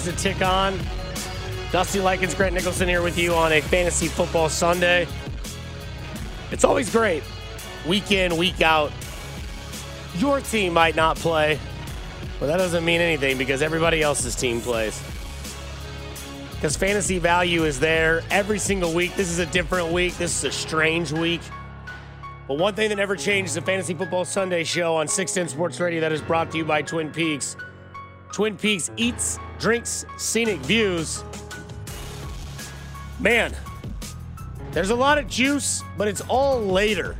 Continues to tick on. Dusty Likens, Grant Nicholson here with you on a fantasy football Sunday. It's always great, week in, week out. Your team might not play, but that doesn't mean anything because everybody else's team plays. Because fantasy value is there every single week. This is a different week. This is a strange week. But one thing that never changes the Fantasy Football Sunday show on 610 Sports Radio that is brought to you by Twin Peaks. Twin Peaks eats, drinks, scenic views. Man, there's a lot of juice, but it's all later.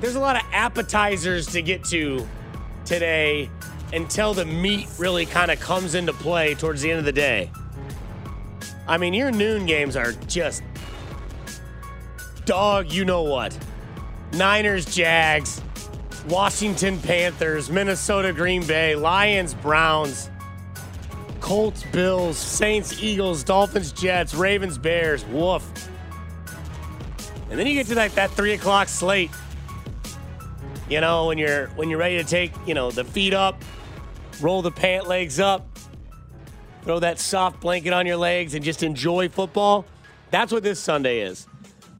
There's a lot of appetizers to get to today until the meat really kind of comes into play towards the end of the day. I mean, your noon games are just dog, you know what. Niners, Jags, Washington Panthers, Minnesota, Green Bay, Lions, Browns, Colts, Bills, Saints, Eagles, Dolphins, Jets, Ravens, Bears. Woof. And then you get to that, that three o'clock slate. You know, when you're when you're ready to take, you know, the feet up, roll the pant legs up, throw that soft blanket on your legs and just enjoy football. That's what this Sunday is.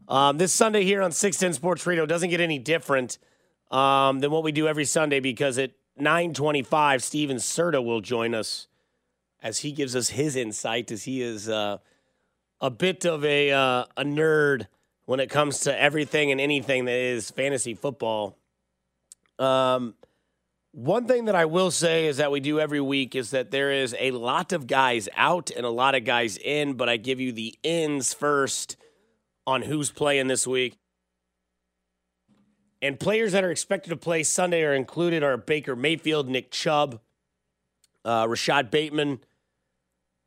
Um, this Sunday here on 610 Sports Radio doesn't get any different um, than what we do every Sunday because at 925, Steven Serta will join us as he gives us his insight as he is uh, a bit of a, uh, a nerd when it comes to everything and anything that is fantasy football. Um, one thing that I will say is that we do every week is that there is a lot of guys out and a lot of guys in, but I give you the ins first on who's playing this week. And players that are expected to play Sunday are included are Baker Mayfield, Nick Chubb, uh, Rashod Bateman,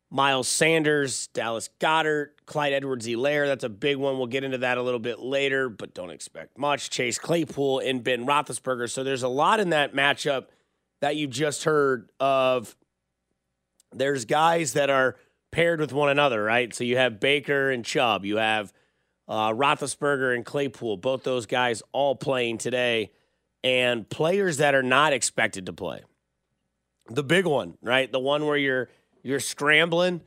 Miles Sanders, Dallas Goedert, Clyde Edwards Helaire. That's a big one. We'll get into that a little bit later, but don't expect much. Chase Claypool and Ben Roethlisberger. So there's a lot in that matchup that you just heard of. There's guys that are paired with one another, right? So you have Baker and Chubb. You have uh, Roethlisberger and Claypool, both those guys all playing today, and players that are not expected to play. The big one, right? The one where you're you're scrambling.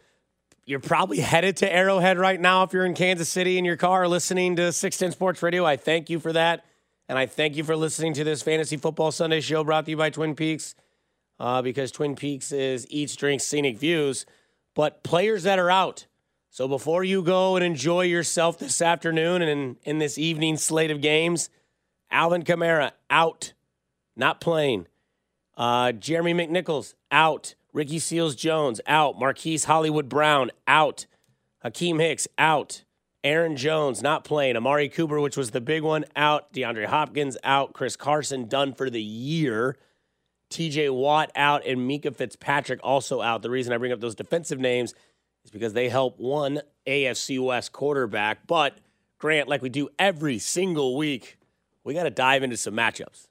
You're probably headed to Arrowhead right now if you're in Kansas City in your car listening to 610 Sports Radio. I thank you for that. And I thank you for listening to this Fantasy Football Sunday show brought to you by Twin Peaks uh, because Twin Peaks is Eats, Drinks, Scenic Views. But players that are out, so before you go and enjoy yourself this afternoon and in, in this evening slate of games, Alvin Kamara out, not playing. Uh, Jeremy McNichols out. Ricky Seals Jones out. Marquise Hollywood Brown out. Akiem Hicks out. Aaron Jones not playing. Amari Cooper, which was the big one, out. DeAndre Hopkins out. Chris Carson done for the year. TJ Watt out. And Minkah Fitzpatrick also out. The reason I bring up those defensive names is because they help one AFC West quarterback. But Grant, like we do every single week, we got to dive into some matchups.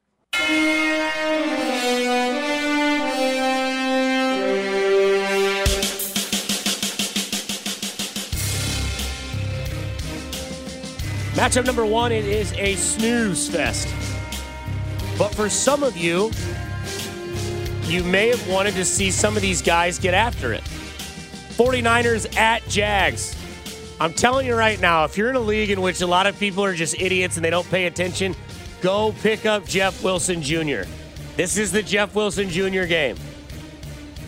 Matchup number one, it is a snooze fest. But for some of you, you may have wanted to see some of these guys get after it. 49ers at Jags. I'm telling you right now, if you're in a league in which a lot of people are just idiots and they don't pay attention, go pick up Jeff Wilson Jr. This is the Jeff Wilson Jr. game.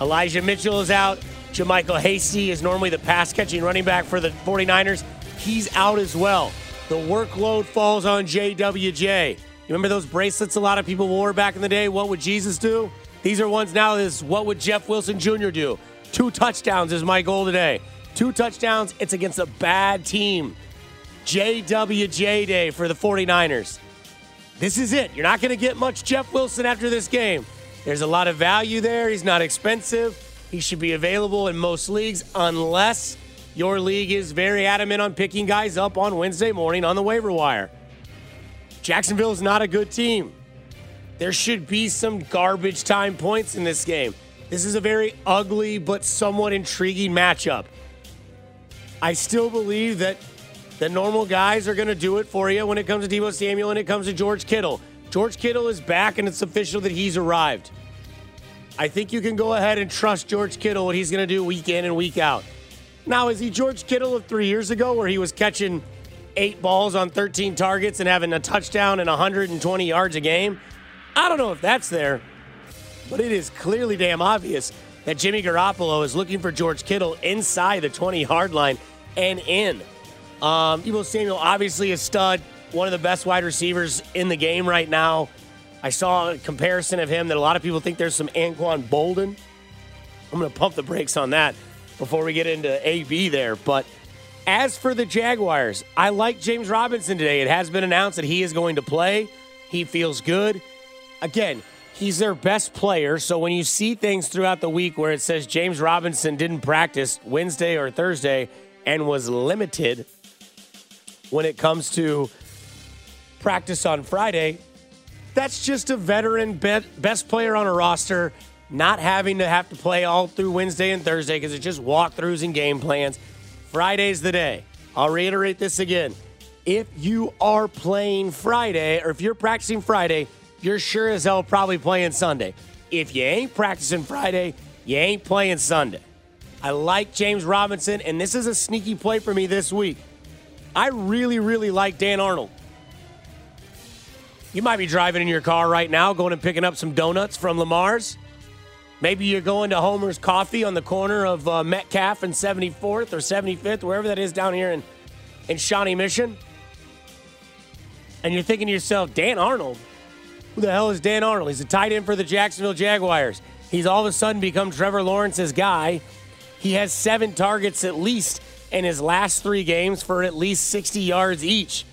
Elijah Mitchell is out. JaMycal Hasty is normally the pass catching running back for the 49ers. He's out as well. The workload falls on JWJ. You remember those bracelets a lot of people wore back in the day? What would Jesus do? These are ones now is what would Jeff Wilson Jr. do? Two touchdowns is my goal today. Two touchdowns. It's against a bad team. JWJ day for the 49ers. This is it. You're not going to get much Jeff Wilson after this game. There's a lot of value there. He's not expensive. He should be available in most leagues unless your league is very adamant on picking guys up on Wednesday morning on the waiver wire. Jacksonville is not a good team. There should be some garbage time points in this game. This is a very ugly but somewhat intriguing matchup. I still believe that the normal guys are going to do it for you when it comes to Deebo Samuel and it comes to George Kittle. George Kittle is back and it's official that he's arrived. I think you can go ahead and trust George Kittle what he's going to do week in and week out. Now, is he George Kittle of three years ago where he was catching eight balls on 13 targets and having a touchdown and 120 yards a game? I don't know if that's there, but it is clearly damn obvious that Jimmy Garoppolo is looking for George Kittle inside the 20 yard line and in. Um, Deebo Samuel, obviously a stud, one of the best wide receivers in the game right now. I saw a comparison of him that a lot of people think there's some Anquan Boldin. I'm going to pump the brakes on that before we get into AB there. But as for the Jaguars, I like James Robinson today. It has been announced that he is going to play. He feels good. Again, he's their best player. So when you see things throughout the week where it says James Robinson didn't practice Wednesday or Thursday and was limited when it comes to practice on Friday, that's just a veteran best player on a roster not having to have to play all through Wednesday and Thursday because it's just walkthroughs and game plans. Friday's the day. I'll reiterate this again. If you are playing Friday or if you're practicing Friday, you're sure as hell probably playing Sunday. If you ain't practicing Friday, you ain't playing Sunday. I like James Robinson, and this is a sneaky play for me this week. I really, really like Dan Arnold. You might be driving in your car right now, going and picking up some donuts from Lamar's. Maybe you're going to Homer's Coffee on the corner of uh, Metcalf and 74th or 75th, wherever that is down here in, in Shawnee Mission. And you're thinking to yourself, Dan Arnold? Who the hell is Dan Arnold? He's a tight end for the Jacksonville Jaguars. He's all of a sudden become Trevor Lawrence's guy. He has seven targets at least in his last three games for at least 60 yards each.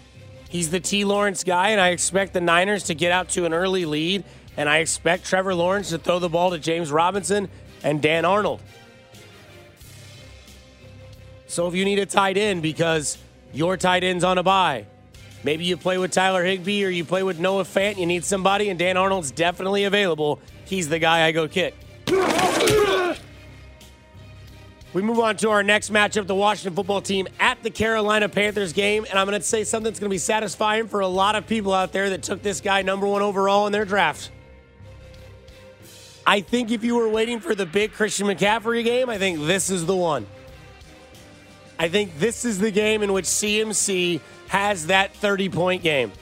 He's the T. Lawrence guy, and I expect the Niners to get out to an early lead and I expect Trevor Lawrence to throw the ball to James Robinson and Dan Arnold. So if you need a tight end because your tight end's on a bye, maybe you play with Tyler Higbee or you play with Noah Fant, you need somebody, and Dan Arnold's definitely available. He's the guy I go kick. We move on to our next matchup, the Washington football team at the Carolina Panthers game. And I'm going to say something that's going to be satisfying for a lot of people out there that took this guy number one overall in their draft. I think if you were waiting for the big Christian McCaffrey game, I think this is the one. I think this is the game in which CMC has that 30 point game.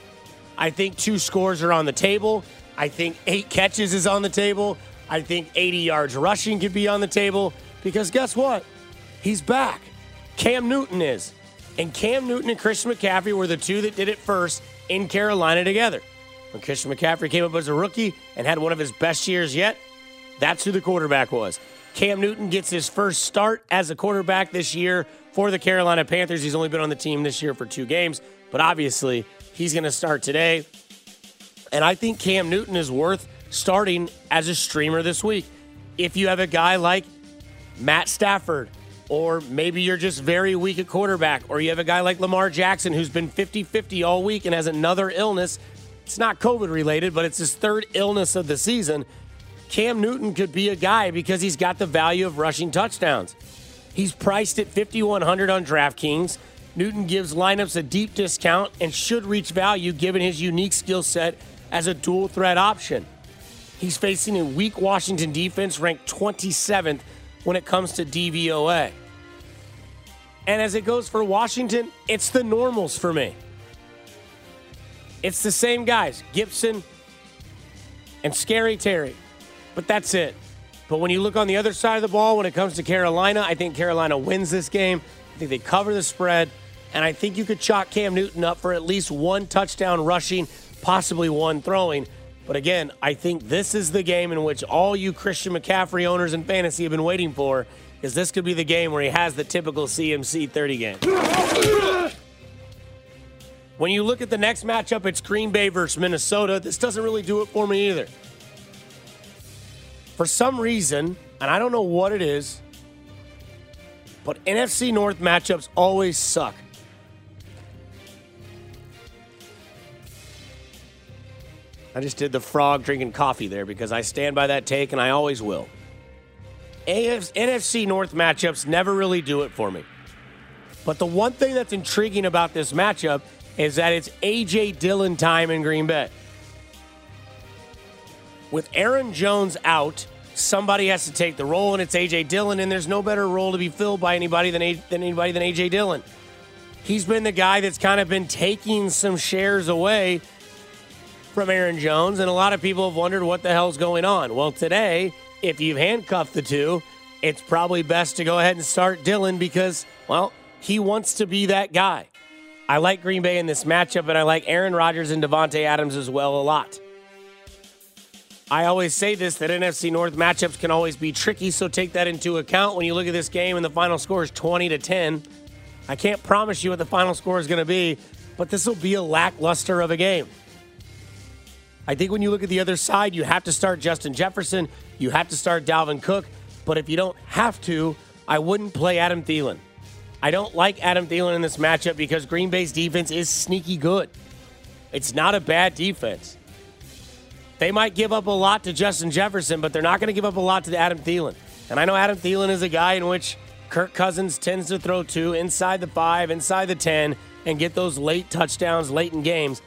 I think two scores are on the table. I think eight catches is on the table. I think 80 yards rushing could be on the table because guess what? He's back. Cam Newton is. And Cam Newton and Christian McCaffrey were the two that did it first in Carolina together. When Christian McCaffrey came up as a rookie and had one of his best years yet, that's who the quarterback was. Cam Newton gets his first start as a quarterback this year for the Carolina Panthers. He's only been on the team this year for two games, but obviously he's going to start today. And I think Cam Newton is worth starting as a streamer this week. If you have a guy like Matt Stafford, Or maybe you're just very weak at quarterback, or you have a guy like Lamar Jackson who's been 50 50 all week and has another illness. It's not COVID related, but it's his third illness of the season. Cam Newton could be a guy because he's got the value of rushing touchdowns. He's priced at 5100 on DraftKings. Newton gives lineups a deep discount and should reach value given his unique skill set as a dual threat option. He's facing a weak Washington defense ranked 27th when it comes to DVOA. And as it goes for Washington, it's the normals for me. It's the same guys, Gibson and Scary Terry. But that's it. But when you look on the other side of the ball, when it comes to Carolina, I think Carolina wins this game. I think they cover the spread. And I think you could chalk Cam Newton up for at least one touchdown rushing, possibly one throwing. But again, I think this is the game in which all you Christian McCaffrey owners in fantasy have been waiting for, because this could be the game where he has the typical CMC 30 game. When you look at the next matchup, it's Green Bay versus Minnesota. This doesn't really do it for me either. For some reason, and I don't know what it is, but NFC North matchups always suck. I just did the frog drinking coffee there because I stand by that take and I always will. AF- NFC North matchups never really do it for me. But the one thing that's intriguing about this matchup is that it's A.J. Dillon time in Green Bay. With Aaron Jones out, somebody has to take the role, and it's A.J. Dillon, and there's no better role to be filled by anybody than, a- than anybody than A.J. Dillon. He's been the guy that's kind of been taking some shares away from Aaron Jones, and a lot of people have wondered what the hell's going on. Well, today, if you've handcuffed the two, it's probably best to go ahead and start Dillon because, well, he wants to be that guy. I like Green Bay in this matchup, and I like Aaron Rodgers and Davante Adams as well a lot. I always say this that NFC North matchups can always be tricky, so take that into account when you look at this game and the final score is 20 to 10. I can't promise you what the final score is going to be, but this will be a lackluster of a game. I think when you look at the other side, you have to start Justin Jefferson, you have to start Dalvin Cook, but if you don't have to, I wouldn't play Adam Thielen. I don't like Adam Thielen in this matchup because Green Bay's defense is sneaky good. It's not a bad defense. They might give up a lot to Justin Jefferson, but they're not going to give up a lot to Adam Thielen. And I know Adam Thielen is a guy in which Kirk Cousins tends to throw to inside the five, inside the 10, and get those late touchdowns late in games.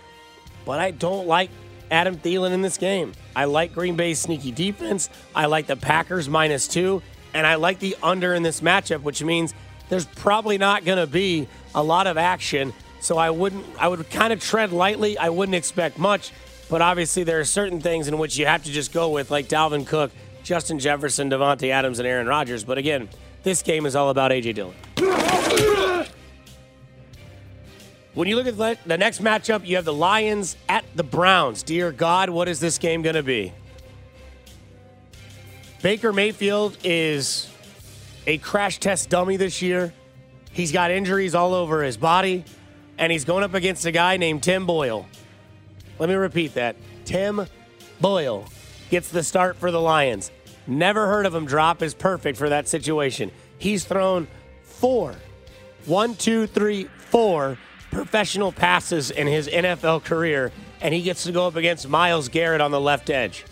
But I don't like Adam Thielen in this game. I like Green Bay's sneaky defense. I like the Packers minus two. And I like the under in this matchup, which means there's probably not going to be a lot of action. So I wouldn't, I would kind of tread lightly. I wouldn't expect much. But obviously, there are certain things in which you have to just go with, like Dalvin Cook, Justin Jefferson, Davante Adams, and Aaron Rodgers. But again, this game is all about A.J. Dillon. When you look at the- next matchup, you have the Lions at the Browns. Dear God, what is this game going to be? Baker Mayfield is a crash test dummy this year. He's got injuries all over his body, and he's going up against a guy named Tim Boyle. Let me repeat that. Tim Boyle gets the start for the Lions. Never heard of him drop is perfect for that situation. He's thrown four, one, two, three, four professional passes in his NFL career, and he gets to go up against Myles Garrett on the left edge.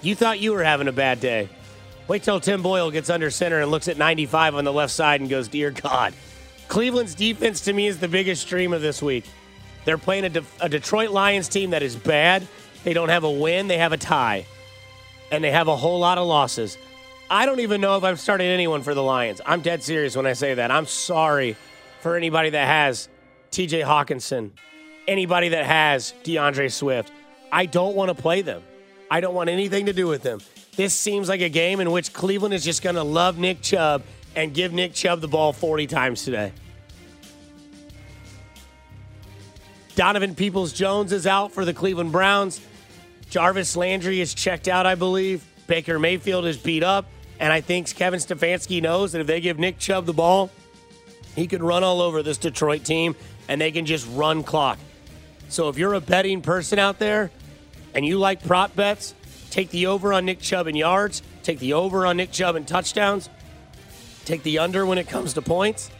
You thought you were having a bad day. Wait till Tim Boyle gets under center and looks at 95 on the left side and goes, Dear God. Cleveland's defense to me is the biggest stream of this week. They're playing a, De- a Detroit Lions team that is bad. They don't have a win, they have a tie. And they have a whole lot of losses. I don't even know if I'm starting anyone for the Lions. I'm dead serious when I say that. I'm sorry for anybody that has TJ Hockenson, anybody that has D'Andre Swift. I don't want to play them. I don't want anything to do with them. This seems like a game in which Cleveland is just going to love Nick Chubb and give Nick Chubb the ball 40 times today. Donovan Peoples Jones is out for the Cleveland Browns. Jarvis Landry is checked out, I believe. Baker Mayfield is beat up. And I think Kevin Stefanski knows that if they give Nick Chubb the ball, he can run all over this Detroit team and they can just run clock. So if you're a betting person out there and you like prop bets, take the over on Nick Chubb in yards, Take the over on Nick Chubb in touchdowns. Take the under when it comes to points.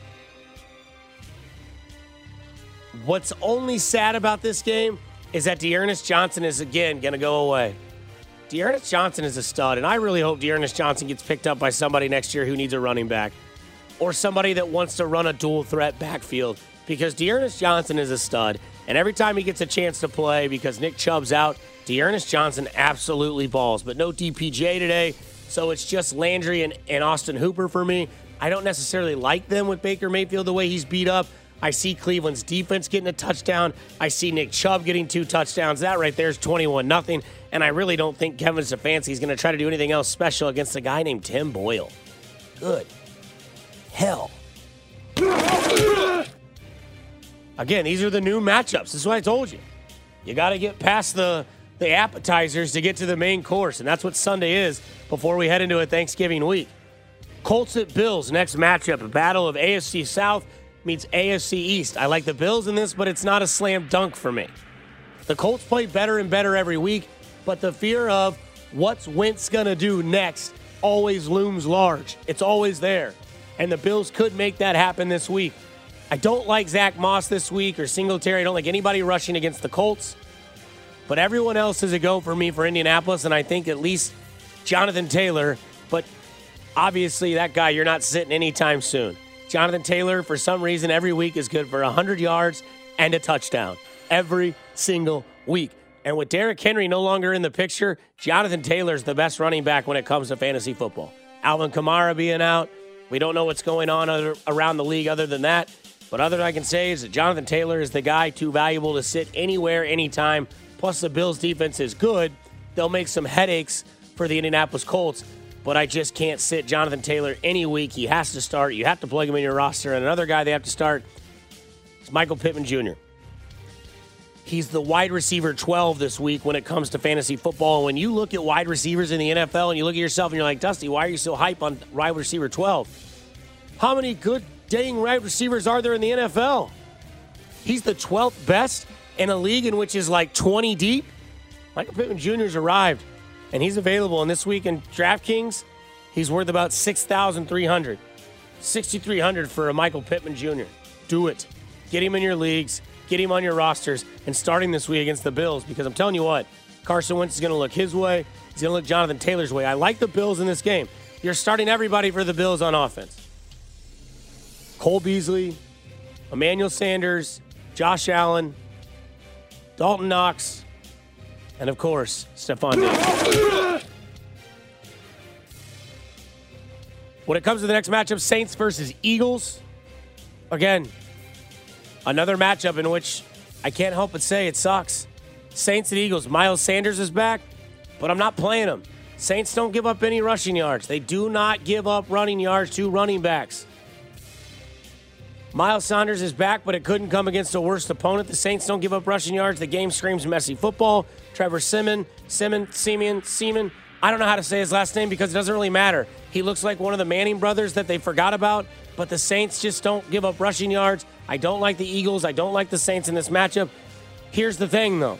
What's only sad about this game is that D'Ernest Johnson is again going to go away. D'Ernest Johnson is a stud, and I really hope D'Ernest Johnson gets picked up by somebody next year who needs a running back or somebody that wants to run a dual threat backfield because D'Ernest Johnson is a stud. And every time he gets a chance to play because Nick Chubb's out, D'Ernest Johnson absolutely balls. But no DPJ today, so it's just Landry and, and Austin Hooper for me. I don't necessarily like them with Baker Mayfield the way he's beat up. I see Cleveland's defense getting a touchdown. I see Nick Chubb getting two touchdowns. That right there is 21 nothing. And I really don't think Kevin Stefanski is going to try to do anything else special against a guy named Tim Boyle. Good hell. Again, these are the new matchups. This is what I told you. You got to get past the the appetizers to get to the main course, and that's what Sunday is before we head into a Thanksgiving week. Colts at Bills, next matchup, a battle of AFC South meets AFC East. I like the Bills in this, but it's not a slam dunk for me. The Colts play better and better every week, but the fear of what's Wentz going to do next always looms large. It's always there. And the Bills could make that happen this week. I don't like Zach Moss this week or Singletary. I don't like anybody rushing against the Colts. But everyone else is a go for me for Indianapolis, and I think at least Jonathan Taylor. But obviously, that guy you're not sitting anytime soon. Jonathan Taylor, for some reason, every week is good for 100 yards and a touchdown every single week. And with Derrick Henry no longer in the picture, Jonathan Taylor's the best running back when it comes to fantasy football. Alvin Kamara being out, we don't know what's going on other, around the league other than that. But other than I can say is that Jonathan Taylor is the guy too valuable to sit anywhere, anytime. Plus, the Bills' defense is good. They'll make some headaches for the Indianapolis Colts, but I just can't sit Jonathan Taylor any week. He has to start. You have to plug him in your roster. And another guy they have to start is Michael Pittman Jr. He's the wide receiver 12 this week when it comes to fantasy football. And when you look at wide receivers in the NFL and you look at yourself and you're like, Dusty, why are you so hype on wide receiver 12? How many good dang wide receivers are there in the NFL? He's the 12th best in a league in which is like 20 deep. Michael Pittman Jr.'s arrived, and he's available. And this week in DraftKings, he's worth about 6,300. 6,300 for a Michael Pittman Jr. Do it. Get him in your leagues, get him on your rosters, and starting this week against the Bills because I'm telling you what, Carson Wentz is going to look his way. He's going to look Jonathan Taylor's way. I like the Bills in this game. You're starting everybody for the Bills on offense. Cole Beasley, Emmanuel Sanders, Josh Allen, Dalton Knox, and of course, Diggs. When it comes to the next matchup, Saints versus Eagles. Again, another matchup in which I can't help but say it sucks. Saints and Eagles. Miles Sanders is back, but I'm not playing him. Saints don't give up any rushing yards. They do not give up running yards to running backs. Miles Sanders is back, but it couldn't come against a worst opponent. The Saints don't give up rushing yards. The game screams messy football. Trevor Simon, Simon, Simeon, Seaman. I don't know how to say his last name because it doesn't really matter. He looks like one of the Manning brothers that they forgot about, but the Saints just don't give up rushing yards. I don't like the Eagles. I don't like the Saints in this matchup. Here's the thing, though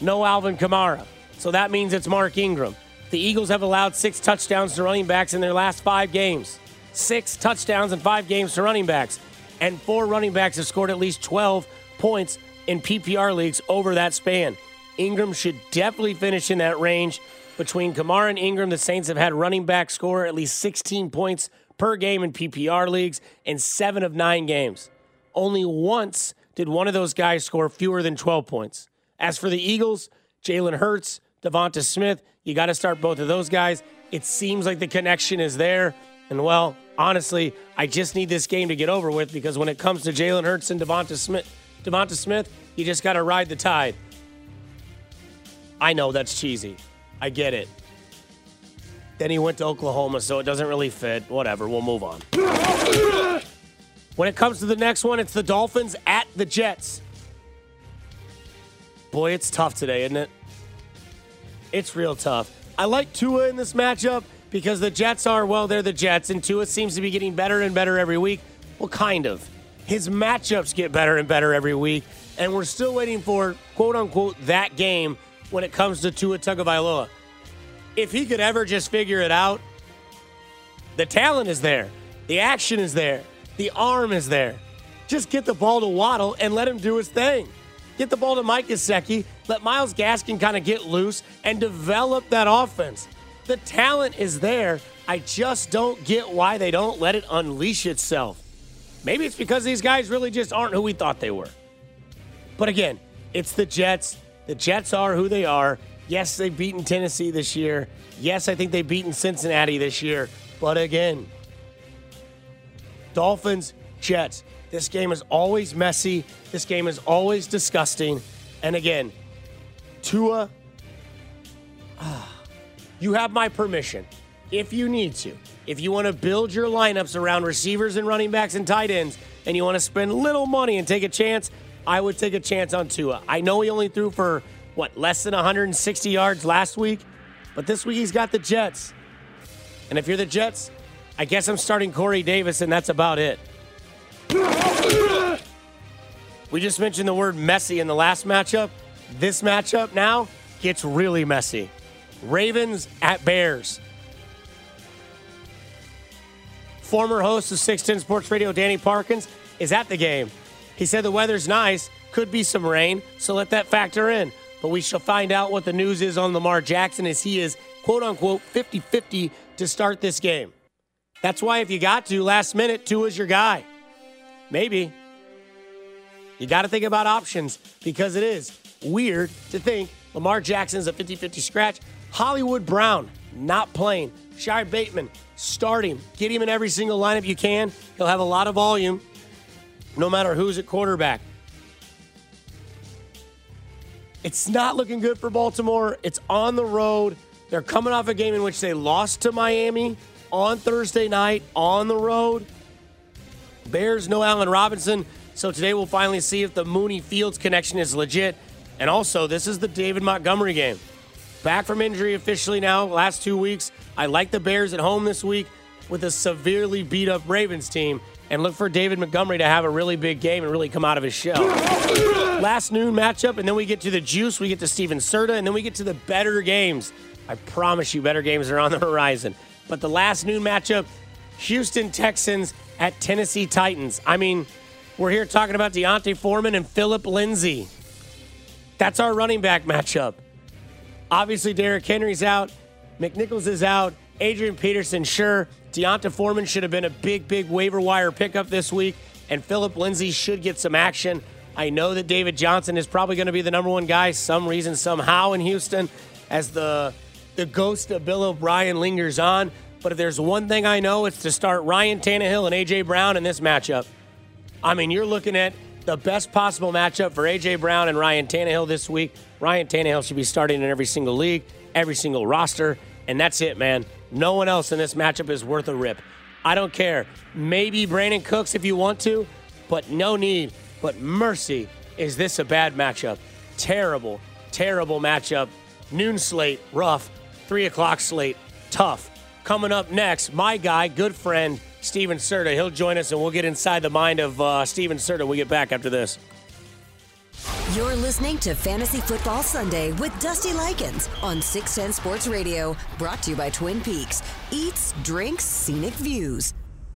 no Alvin Kamara. So that means it's Mark Ingram. The Eagles have allowed six touchdowns to running backs in their last five games. Six touchdowns in five games to running backs and four running backs have scored at least 12 points in PPR leagues over that span. Ingram should definitely finish in that range. Between Kamara and Ingram, the Saints have had running back score at least 16 points per game in PPR leagues in seven of nine games. Only once did one of those guys score fewer than 12 points. As for the Eagles, Jalen Hurts, Devonta Smith, you got to start both of those guys. It seems like the connection is there. And well, honestly, I just need this game to get over with because when it comes to Jalen Hurts and Devonta Smith, Devonta Smith, you just got to ride the tide. I know that's cheesy. I get it. Then he went to Oklahoma, so it doesn't really fit. Whatever, we'll move on. When it comes to the next one, it's the Dolphins at the Jets. Boy, it's tough today, isn't it? It's real tough. I like Tua in this matchup because the Jets are, well, they're the Jets, and Tua seems to be getting better and better every week. Well, kind of. His matchups get better and better every week, and we're still waiting for, quote unquote, that game when it comes to Tua Tagovailoa. if he could ever just figure it out, the talent is there, the action is there, the arm is there. Just get the ball to Waddle and let him do his thing. Get the ball to Mike Gesicki, let Myles Gaskin kind of get loose and develop that offense. The talent is there. I just don't get why they don't let it unleash itself. Maybe it's because these guys really just aren't who we thought they were. But again, it's the Jets. The Jets are who they are. Yes, they've beaten Tennessee this year. Yes, I think they've beaten Cincinnati this year. But again, Dolphins, Jets. This game is always messy. This game is always disgusting. And again, Tua, ah, you have my permission if you need to. If you want to build your lineups around receivers and running backs and tight ends, and you want to spend little money and take a chance, I would take a chance on Tua. I know he only threw for, what, less than 160 yards last week, but this week he's got the Jets. And if you're the Jets, I guess I'm starting Corey Davis, and that's about it. We just mentioned the word messy in the last matchup. This matchup now gets really messy. Ravens at Bears. Former host of 610 Sports Radio, Danny Parkins, is at the game. He said the weather's nice, could be some rain, so let that factor in. But we shall find out what the news is on Lamar Jackson as he is, quote unquote, 50 50 to start this game. That's why, if you got to, last minute, Tua's your guy. Maybe. You got to think about options because it is weird to think Lamar Jackson's a 50 50 scratch. Hollywood Brown, not playing. Rashod Bateman, start him. Get him in every single lineup you can. He'll have a lot of volume no matter who's at quarterback. It's not looking good for Baltimore. It's on the road. They're coming off a game in which they lost to Miami on Thursday night on the road. Bears, no Allen Robinson. So today we'll finally see if the Mooney Fields connection is legit. And also, this is the David Montgomery game. Back from injury officially now, last two weeks. I like the Bears at home this week with a severely beat up Ravens team and look for David Montgomery to have a really big game and really come out of his shell. Last noon matchup, and then we get to the juice, we get to Steven Serta, and then we get to the better games. I promise you, better games are on the horizon. But the last noon matchup, Houston Texans at Tennessee Titans. I mean, we're here talking about D'Onta Foreman and Phillip Lindsay. That's our running back matchup. Obviously, Derrick Henry's out, McNichols is out, Adrian Peterson, sure. D'Onta Foreman should have been a big, big waiver wire pickup this week, and Phillip Lindsay should get some action. I know that David Johnson is probably going to be the number one guy, some reason, somehow in Houston, as the the ghost of Bill O'Brien lingers on. But if there's one thing I know, it's to start Ryan Tannehill and AJ Brown in this matchup. I mean, you're looking at the best possible matchup for AJ Brown and Ryan Tannehill this week. Ryan Tannehill should be starting in every single league, every single roster, and that's it, man. No one else in this matchup is worth a rip. I don't care. Maybe Brandin Cooks if you want to, but no need. But mercy, is this a bad matchup? Terrible, terrible matchup. Noon slate, rough. Three o'clock slate, tough. Coming up next, my guy, good friend, Steven Serta. He'll join us and we'll get inside the mind of uh, Steven Serta we get back after this. You're listening to Fantasy Football Sunday with Dusty Likens on 610 Sports Radio, brought to you by Twin Peaks. Eats, drinks, scenic views.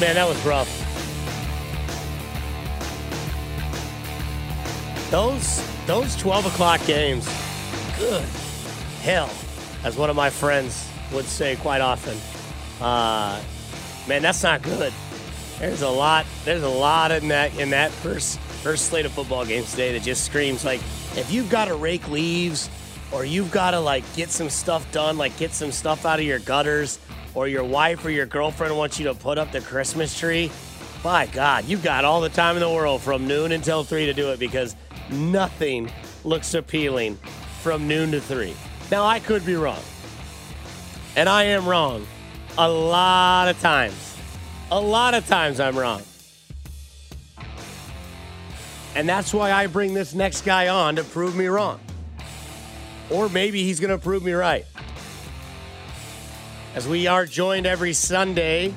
Man, that was rough. Those those 12 o'clock games, good hell, as one of my friends would say quite often. Uh, man, that's not good. There's a lot. There's a lot in that in that first first slate of football games today that just screams like if you've got to rake leaves or you've got to like get some stuff done, like get some stuff out of your gutters, or your wife or your girlfriend wants you to put up the Christmas tree. By God, you've got all the time in the world from noon until three to do it because nothing looks appealing from noon to three. Now I could be wrong, and I am wrong a lot of times. A lot of times I'm wrong. And that's why I bring this next guy on to prove me wrong. Or maybe he's going to prove me right. As we are joined every Sunday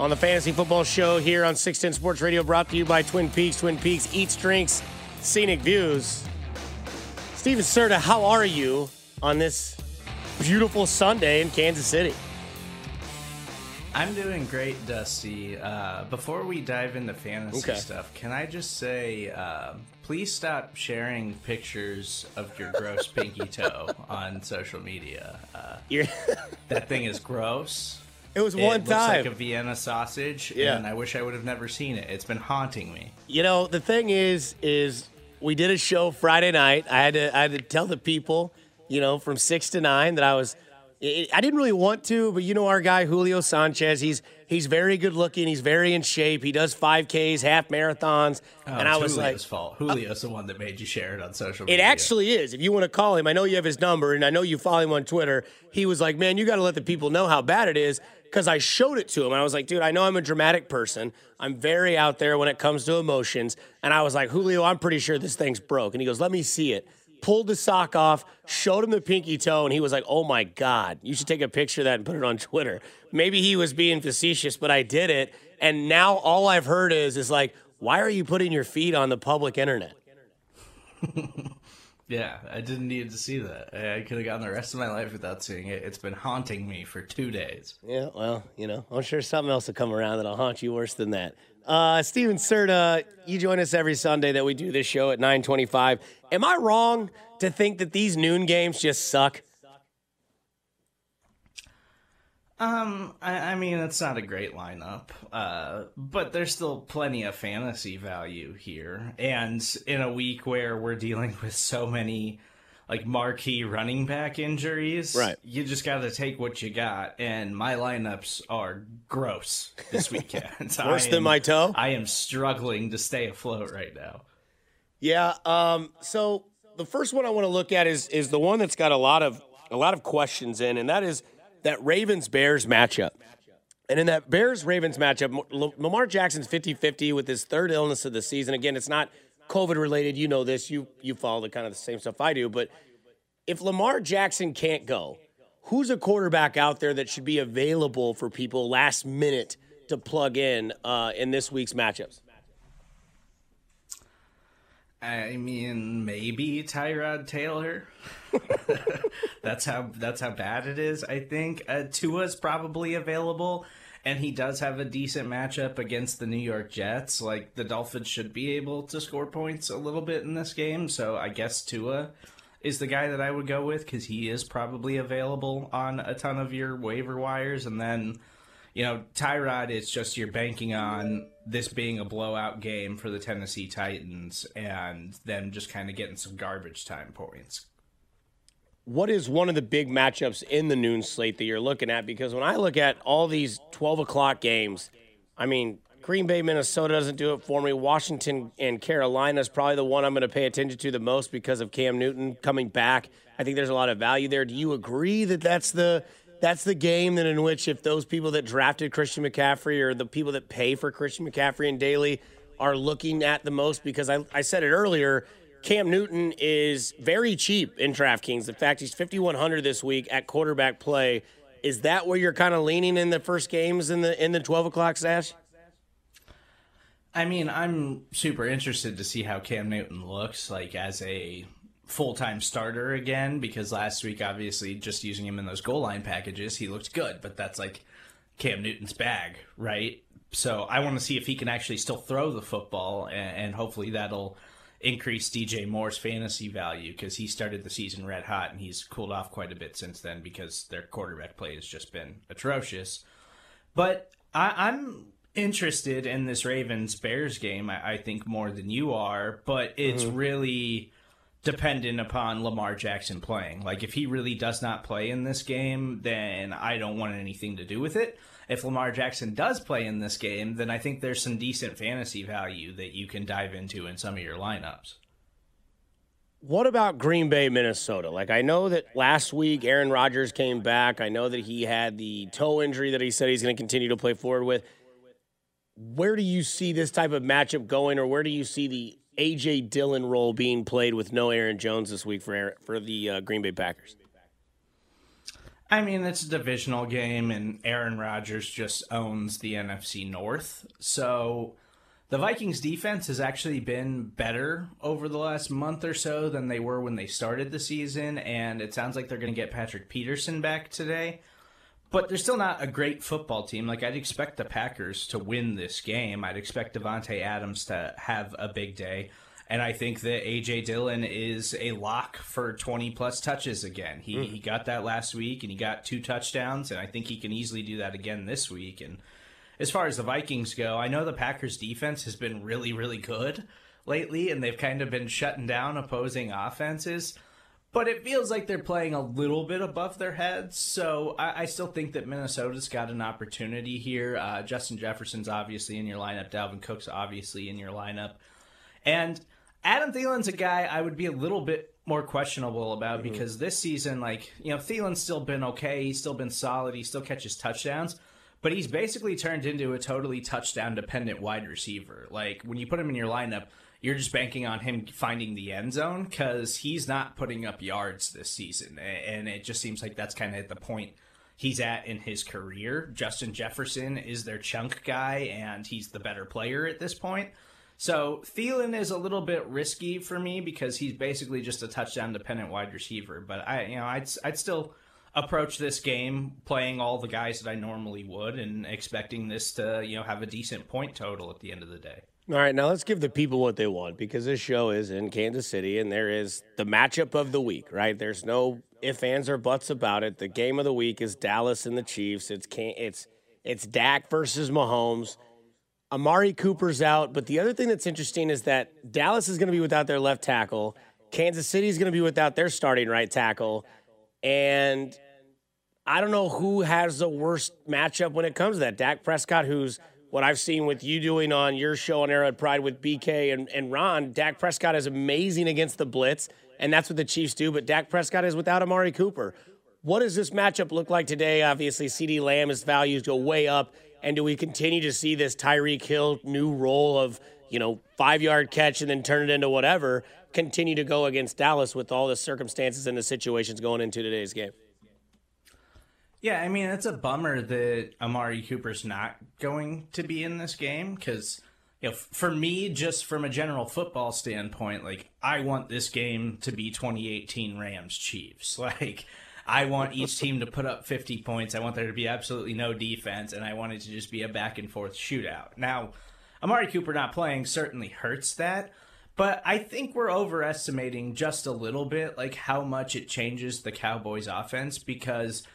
on the Fantasy Football Show here on 610 Sports Radio, brought to you by Twin Peaks. Twin Peaks eats, drinks, scenic views. Steven Serta, how are you on this beautiful Sunday in Kansas City? I'm doing great, Dusty. Uh, before we dive into fantasy Okay. stuff, can I just say, uh, please stop sharing pictures of your gross pinky toe on social media. Uh, that thing is gross. It was one looks time. like a Vienna sausage, Yeah. and I wish I would have never seen it. It's been haunting me. You know, the thing is, is we did a show Friday night. I had to, I had to tell the people, you know, from six to nine that I was. I I didn't really want to, but you know our guy Julio Sanchez. He's he's very good looking. He's very in shape. He does five Ks, half marathons, Oh, and I was like, Julio's fault. Julio's the one that made you share it on social media. It actually is. If you want to call him, I know you have his number and I know you follow him on Twitter. He was like, Man, you got to let the people know how bad it is because I showed it to him. And I was like, Dude, I know I'm a dramatic person. I'm very out there when it comes to emotions. And I was like, Julio, I'm pretty sure this thing's broke. And he goes, Let me see it. Pulled the sock off, showed him the pinky toe, and he was like, Oh my God, you should take a picture of that and put it on Twitter. Maybe he was being facetious, but I did it. And now all I've heard is, is like, why are you putting your feet on the public internet? Yeah, I didn't need to see that. I could have gone the rest of my life without seeing it. It's been haunting me for two days. Yeah, well, you know, I'm sure something else will come around that'll haunt you worse than that. Uh, Steven Serta, you join us every Sunday that we do this show at 925. Am I wrong to think that these noon games just suck? Um, I, I mean, it's not a great lineup, uh, but there's still plenty of fantasy value here. And in a week where we're dealing with so many like marquee running back injuries, Right. You just got to take what you got. And my lineups are gross this weekend. Worse I than my toe? I am struggling to stay afloat right now. Yeah. Um, so the first one I want to look at is is the one that's got a lot of a lot of questions in, and that is that Ravens Bears matchup. And in that Bears Ravens matchup, Lamar Jackson's 50-50 with his third illness of the season. Again, it's not COVID related. You know this. You you follow the kind of the same stuff I do. But if Lamar Jackson can't go, who's a quarterback out there that should be available for people last minute to plug in uh, in this week's matchups? I mean, maybe Tyrod Taylor. that's how that's how bad it is. I think uh, Tua's probably available, and he does have a decent matchup against the New York Jets. Like the Dolphins should be able to score points a little bit in this game, so I guess Tua is the guy that I would go with because he is probably available on a ton of your waiver wires, and then you know, Tyrod is just you're banking on this being a blowout game for the Tennessee Titans and them just kind of getting some garbage time points. What is one of the big matchups in the noon slate that you're looking at? Because when I look at all these 12 o'clock games, I mean, Green Bay, Minnesota doesn't do it for me. Washington and Carolina is probably the one I'm going to pay attention to the most because of Cam Newton coming back. I think there's a lot of value there. Do you agree that that's the that's the game that in which if those people that drafted Christian McCaffrey or the people that pay for Christian McCaffrey and daily are looking at the most? Because I, I said it earlier. Cam Newton is very cheap in DraftKings. In fact, he's 5100 this week at quarterback play. Is that where you're kind of leaning in the first games in the in the 12 o'clock stash? I mean, I'm super interested to see how Cam Newton looks like as a full time starter again because last week, obviously, just using him in those goal line packages, he looked good, but that's like Cam Newton's bag, right? So I want to see if he can actually still throw the football, and, and hopefully that'll increase DJ Moore's fantasy value because he started the season red hot and he's cooled off quite a bit since then because their quarterback play has just been atrocious. But I, am interested in this Ravens Bears game, I, I, think, more than you are, but it's mm-hmm. really dependent upon Lamar Jackson playing. Like, if he really does not play in this game, then I don't want anything to do with it. If Lamar Jackson does play in this game, then I think there's some decent fantasy value that you can dive into in some of your lineups. What about Green Bay, Minnesota? Like, I know that last week Aaron Rodgers came back. I know that he had the toe injury that he said he's going to continue to play forward with where do you see this type of matchup going, or where do you see the AJ Dillon role being played with no Aaron Jones this week for Aaron, for the uh, Green Bay Packers? I mean, it's a divisional game, and Aaron Rodgers just owns the NFC North. So the Vikings defense has actually been better over the last month or so than they were when they started the season, and it sounds like they're going to get Patrick Peterson back today but they're still not a great football team. Like I'd expect the Packers to win this game. I'd expect Davante Adams to have a big day. And I think that AJ Dillon is a lock for 20 plus touches again. He mm. he got that last week and he got two touchdowns and I think he can easily do that again this week. And as far as the Vikings go, I know the Packers defense has been really really good lately and they've kind of been shutting down opposing offenses but it feels like they're playing a little bit above their heads. So I, I still think that Minnesota's got an opportunity here. Uh, Justin Jefferson's obviously in your lineup. Dalvin Cook's obviously in your lineup. And Adam Thielen's a guy I would be a little bit more questionable about mm-hmm. because this season, like, you know, Thielen's still been okay. He's still been solid. He still catches touchdowns. But he's basically turned into a totally touchdown dependent wide receiver. Like, when you put him in your lineup, you're just banking on him finding the end zone because he's not putting up yards this season. And it just seems like that's kind of the point he's at in his career. Justin Jefferson is their chunk guy, and he's the better player at this point. So Thielen is a little bit risky for me because he's basically just a touchdown dependent wide receiver. But I, you know, I'd I'd still approach this game playing all the guys that I normally would and expecting this to you know have a decent point total at the end of the day. All right, now let's give the people what they want because this show is in Kansas City and there is the matchup of the week, right? There's no if, ands, or buts about it. The game of the week is Dallas and the Chiefs. It's can it's it's Dak versus Mahomes. Amari Cooper's out, but the other thing that's interesting is that Dallas is going to be without their left tackle. Kansas City is going to be without their starting right tackle, and I don't know who has the worst matchup when it comes to that. Dak Prescott, who's what I've seen with you doing on your show on Arrowhead Pride with BK and, and Ron, Dak Prescott is amazing against the blitz, and that's what the Chiefs do. But Dak Prescott is without Amari Cooper. What does this matchup look like today? Obviously, CeeDee Lamb's values go way up. And do we continue to see this Tyreek Hill new role of, you know, five yard catch and then turn it into whatever continue to go against Dallas with all the circumstances and the situations going into today's game? Yeah, I mean it's a bummer that Amari Cooper's not going to be in this game because you know, for me, just from a general football standpoint, like I want this game to be 2018 Rams Chiefs. Like I want each team to put up 50 points. I want there to be absolutely no defense, and I want it to just be a back and forth shootout. Now, Amari Cooper not playing certainly hurts that. But I think we're overestimating just a little bit like how much it changes the Cowboys offense because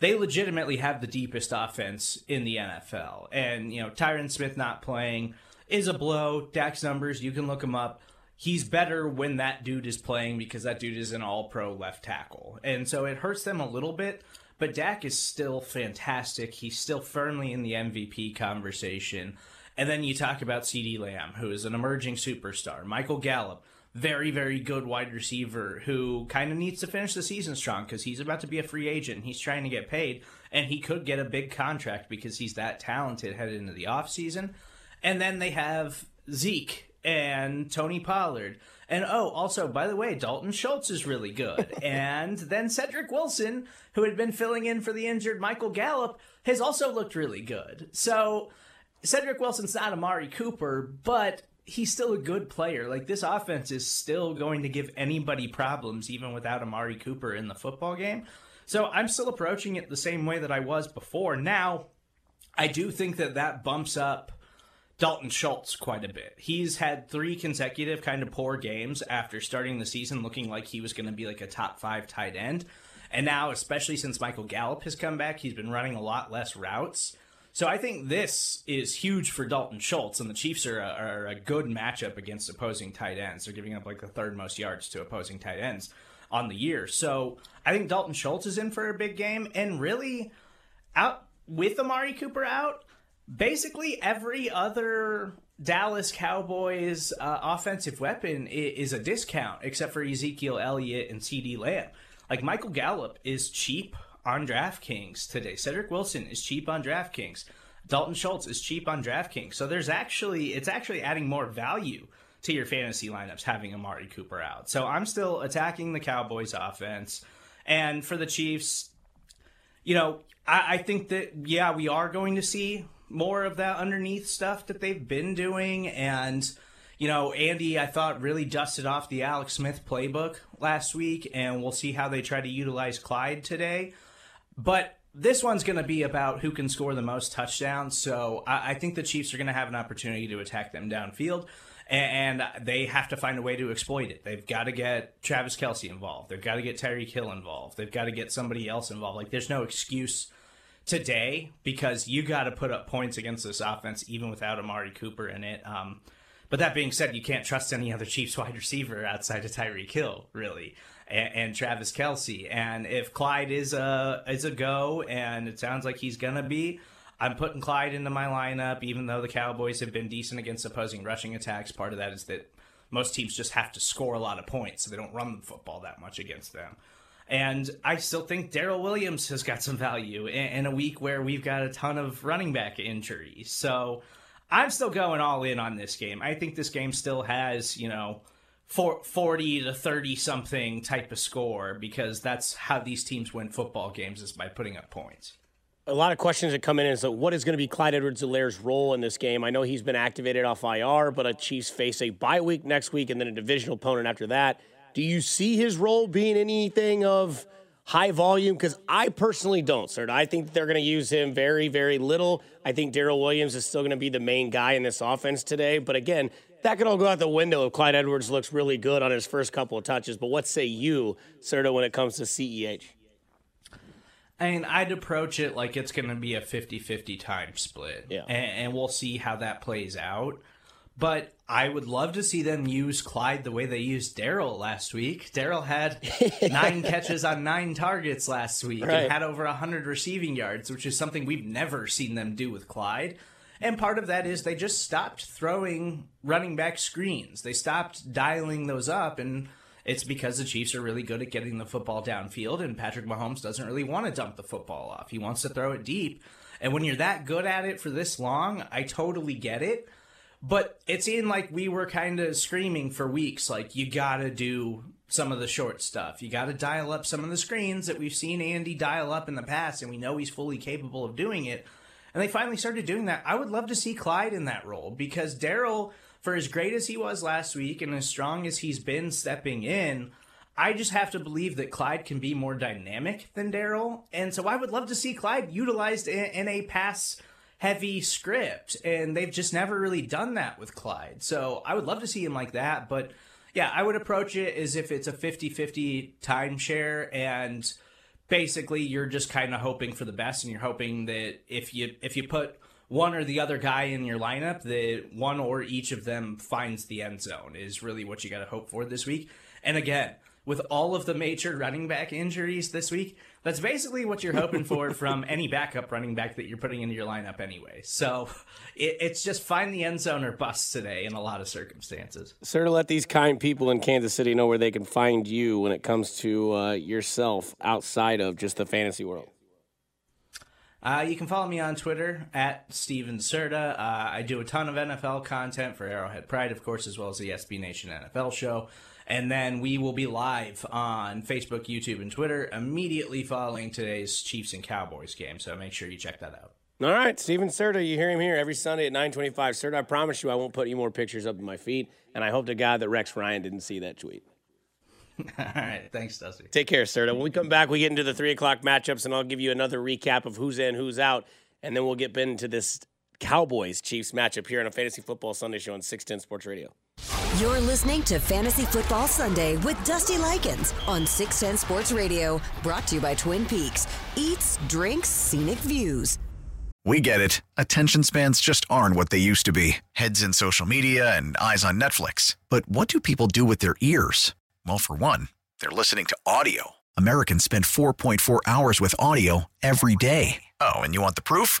they legitimately have the deepest offense in the NFL. And, you know, Tyron Smith not playing is a blow. Dak's numbers, you can look them up. He's better when that dude is playing because that dude is an all pro left tackle. And so it hurts them a little bit, but Dak is still fantastic. He's still firmly in the MVP conversation. And then you talk about CeeDee Lamb, who is an emerging superstar. Michael Gallup, very, very good wide receiver who kind of needs to finish the season strong because he's about to be a free agent. And he's trying to get paid, and he could get a big contract because he's that talented headed into the offseason. And then they have Zeke and Tony Pollard. And oh, also, by the way, Dalton Schultz is really good. and then Cedric Wilson, who had been filling in for the injured Michael Gallup, has also looked really good. So Cedric Wilson's not Amari Cooper, but he's still a good player. Like this offense is still going to give anybody problems even without Amari Cooper in the football game. So I'm still approaching it the same way that I was before. Now, I do think that that bumps up Dalton Schultz quite a bit. He's had three consecutive kind of poor games after starting the season looking like he was going to be like a top 5 tight end. And now, especially since Michael Gallup has come back, he's been running a lot less routes. So I think this is huge for Dalton Schultz, and the Chiefs are a, are a good matchup against opposing tight ends. They're giving up like the third most yards to opposing tight ends on the year. So I think Dalton Schultz is in for a big game, and really out with Amari Cooper out, basically every other Dallas Cowboys uh, offensive weapon is, a discount except for Ezekiel Elliott and CeeDee Lamb. Like Michael Gallup is cheap on DraftKings today. Cedric Wilson is cheap on DraftKings. Dalton Schultz is cheap on DraftKings. So there's actually it's actually adding more value to your fantasy lineups having Amari Cooper out. So I'm still attacking the Cowboys offense. And for the Chiefs, you know, I, I think that yeah, we are going to see more of that underneath stuff that they've been doing and you know, Andy, I thought really dusted off the Alex Smith playbook last week, and we'll see how they try to utilize Clyde today. But this one's going to be about who can score the most touchdowns. So I, I think the Chiefs are going to have an opportunity to attack them downfield, and, they have to find a way to exploit it. They've got to get Travis Kelce involved. They've got to get Tyreek Hill involved. They've got to get somebody else involved. Like there's no excuse today because you got to put up points against this offense even without Amari Cooper in it. Um, but that being said, you can't trust any other Chiefs wide receiver outside of Tyreek Hill, really and, and Travis Kelce. And if Clyde is a is a go, and it sounds like he's gonna be, I'm putting Clyde into my lineup. Even though the Cowboys have been decent against opposing rushing attacks, part of that is that most teams just have to score a lot of points, so they don't run the football that much against them. And I still think Darrel Williams has got some value in, a week where we've got a ton of running back injuries. So I'm still going all in on this game. I think this game still has, you know, 40 to 30 something type of score because that's how these teams win football games is by putting up points. A lot of questions that come in is uh, what is going to be Clyde Edwards-Helaire's role in this game? I know he's been activated off IR, but a Chiefs face a bye week next week and then a divisional opponent after that. Do you see his role being anything of high volume? Because I personally don't, sir. I think they're going to use him very, very little. I think Darrel Williams is still going to be the main guy in this offense today. But again, that could all go out the window if Clyde Edwards looks really good on his first couple of touches. But what say you, Serta, when it comes to CEH? I mean, I'd approach it like it's going to be a 50 50 time split. Yeah. And, and, we'll see how that plays out. But I would love to see them use Clyde the way they used Darrel last week. Darrel had nine catches on nine targets last week right. and had over 100 receiving yards, which is something we've never seen them do with Clyde. And part of that is they just stopped throwing running back screens. They stopped dialing those up and it's because the Chiefs are really good at getting the football downfield and Patrick Mahomes doesn't really want to dump the football off. He wants to throw it deep. And when you're that good at it for this long, I totally get it. But it seemed like we were kind of screaming for weeks like you got to do some of the short stuff. You got to dial up some of the screens that we've seen Andy dial up in the past and we know he's fully capable of doing it and they finally started doing that. I would love to see Clyde in that role because Darrel, for as great as he was last week and as strong as he's been stepping in, I just have to believe that Clyde can be more dynamic than Darrel. And so I would love to see Clyde utilized in, in a pass heavy script. And they've just never really done that with Clyde. So I would love to see him like that. But yeah, I would approach it as if it's a 50 50 timeshare and basically you're just kind of hoping for the best and you're hoping that if you if you put one or the other guy in your lineup that one or each of them finds the end zone is really what you got to hope for this week and again with all of the major running back injuries this week, that's basically what you're hoping for from any backup running back that you're putting into your lineup anyway. So it, it's just find the end zone or bust today in a lot of circumstances. Sir, to let these kind people in Kansas City know where they can find you when it comes to uh, yourself outside of just the fantasy world. Uh, you can follow me on Twitter at Steven Serta. Uh, I do a ton of NFL content for Arrowhead Pride, of course, as well as the SB Nation NFL show. And then we will be live on Facebook, YouTube, and Twitter immediately following today's Chiefs and Cowboys game. So make sure you check that out. All right, Steven Serta, you hear him here every Sunday at 925. Serta, I promise you I won't put any more pictures up in my feet, And I hope to God that Rex Ryan didn't see that tweet. All right, thanks, Dusty. Take care, Serta. When we come back, we get into the 3 o'clock matchups, and I'll give you another recap of who's in, who's out. And then we'll get into this Cowboys Chiefs matchup here on a Fantasy Football Sunday show on 610 Sports Radio. You're listening to Fantasy Football Sunday with Dusty Likens on 610 Sports Radio, brought to you by Twin Peaks. Eats, drinks, scenic views. We get it. Attention spans just aren't what they used to be heads in social media and eyes on Netflix. But what do people do with their ears? Well, for one, they're listening to audio. Americans spend 4.4 hours with audio every day. Oh, and you want the proof?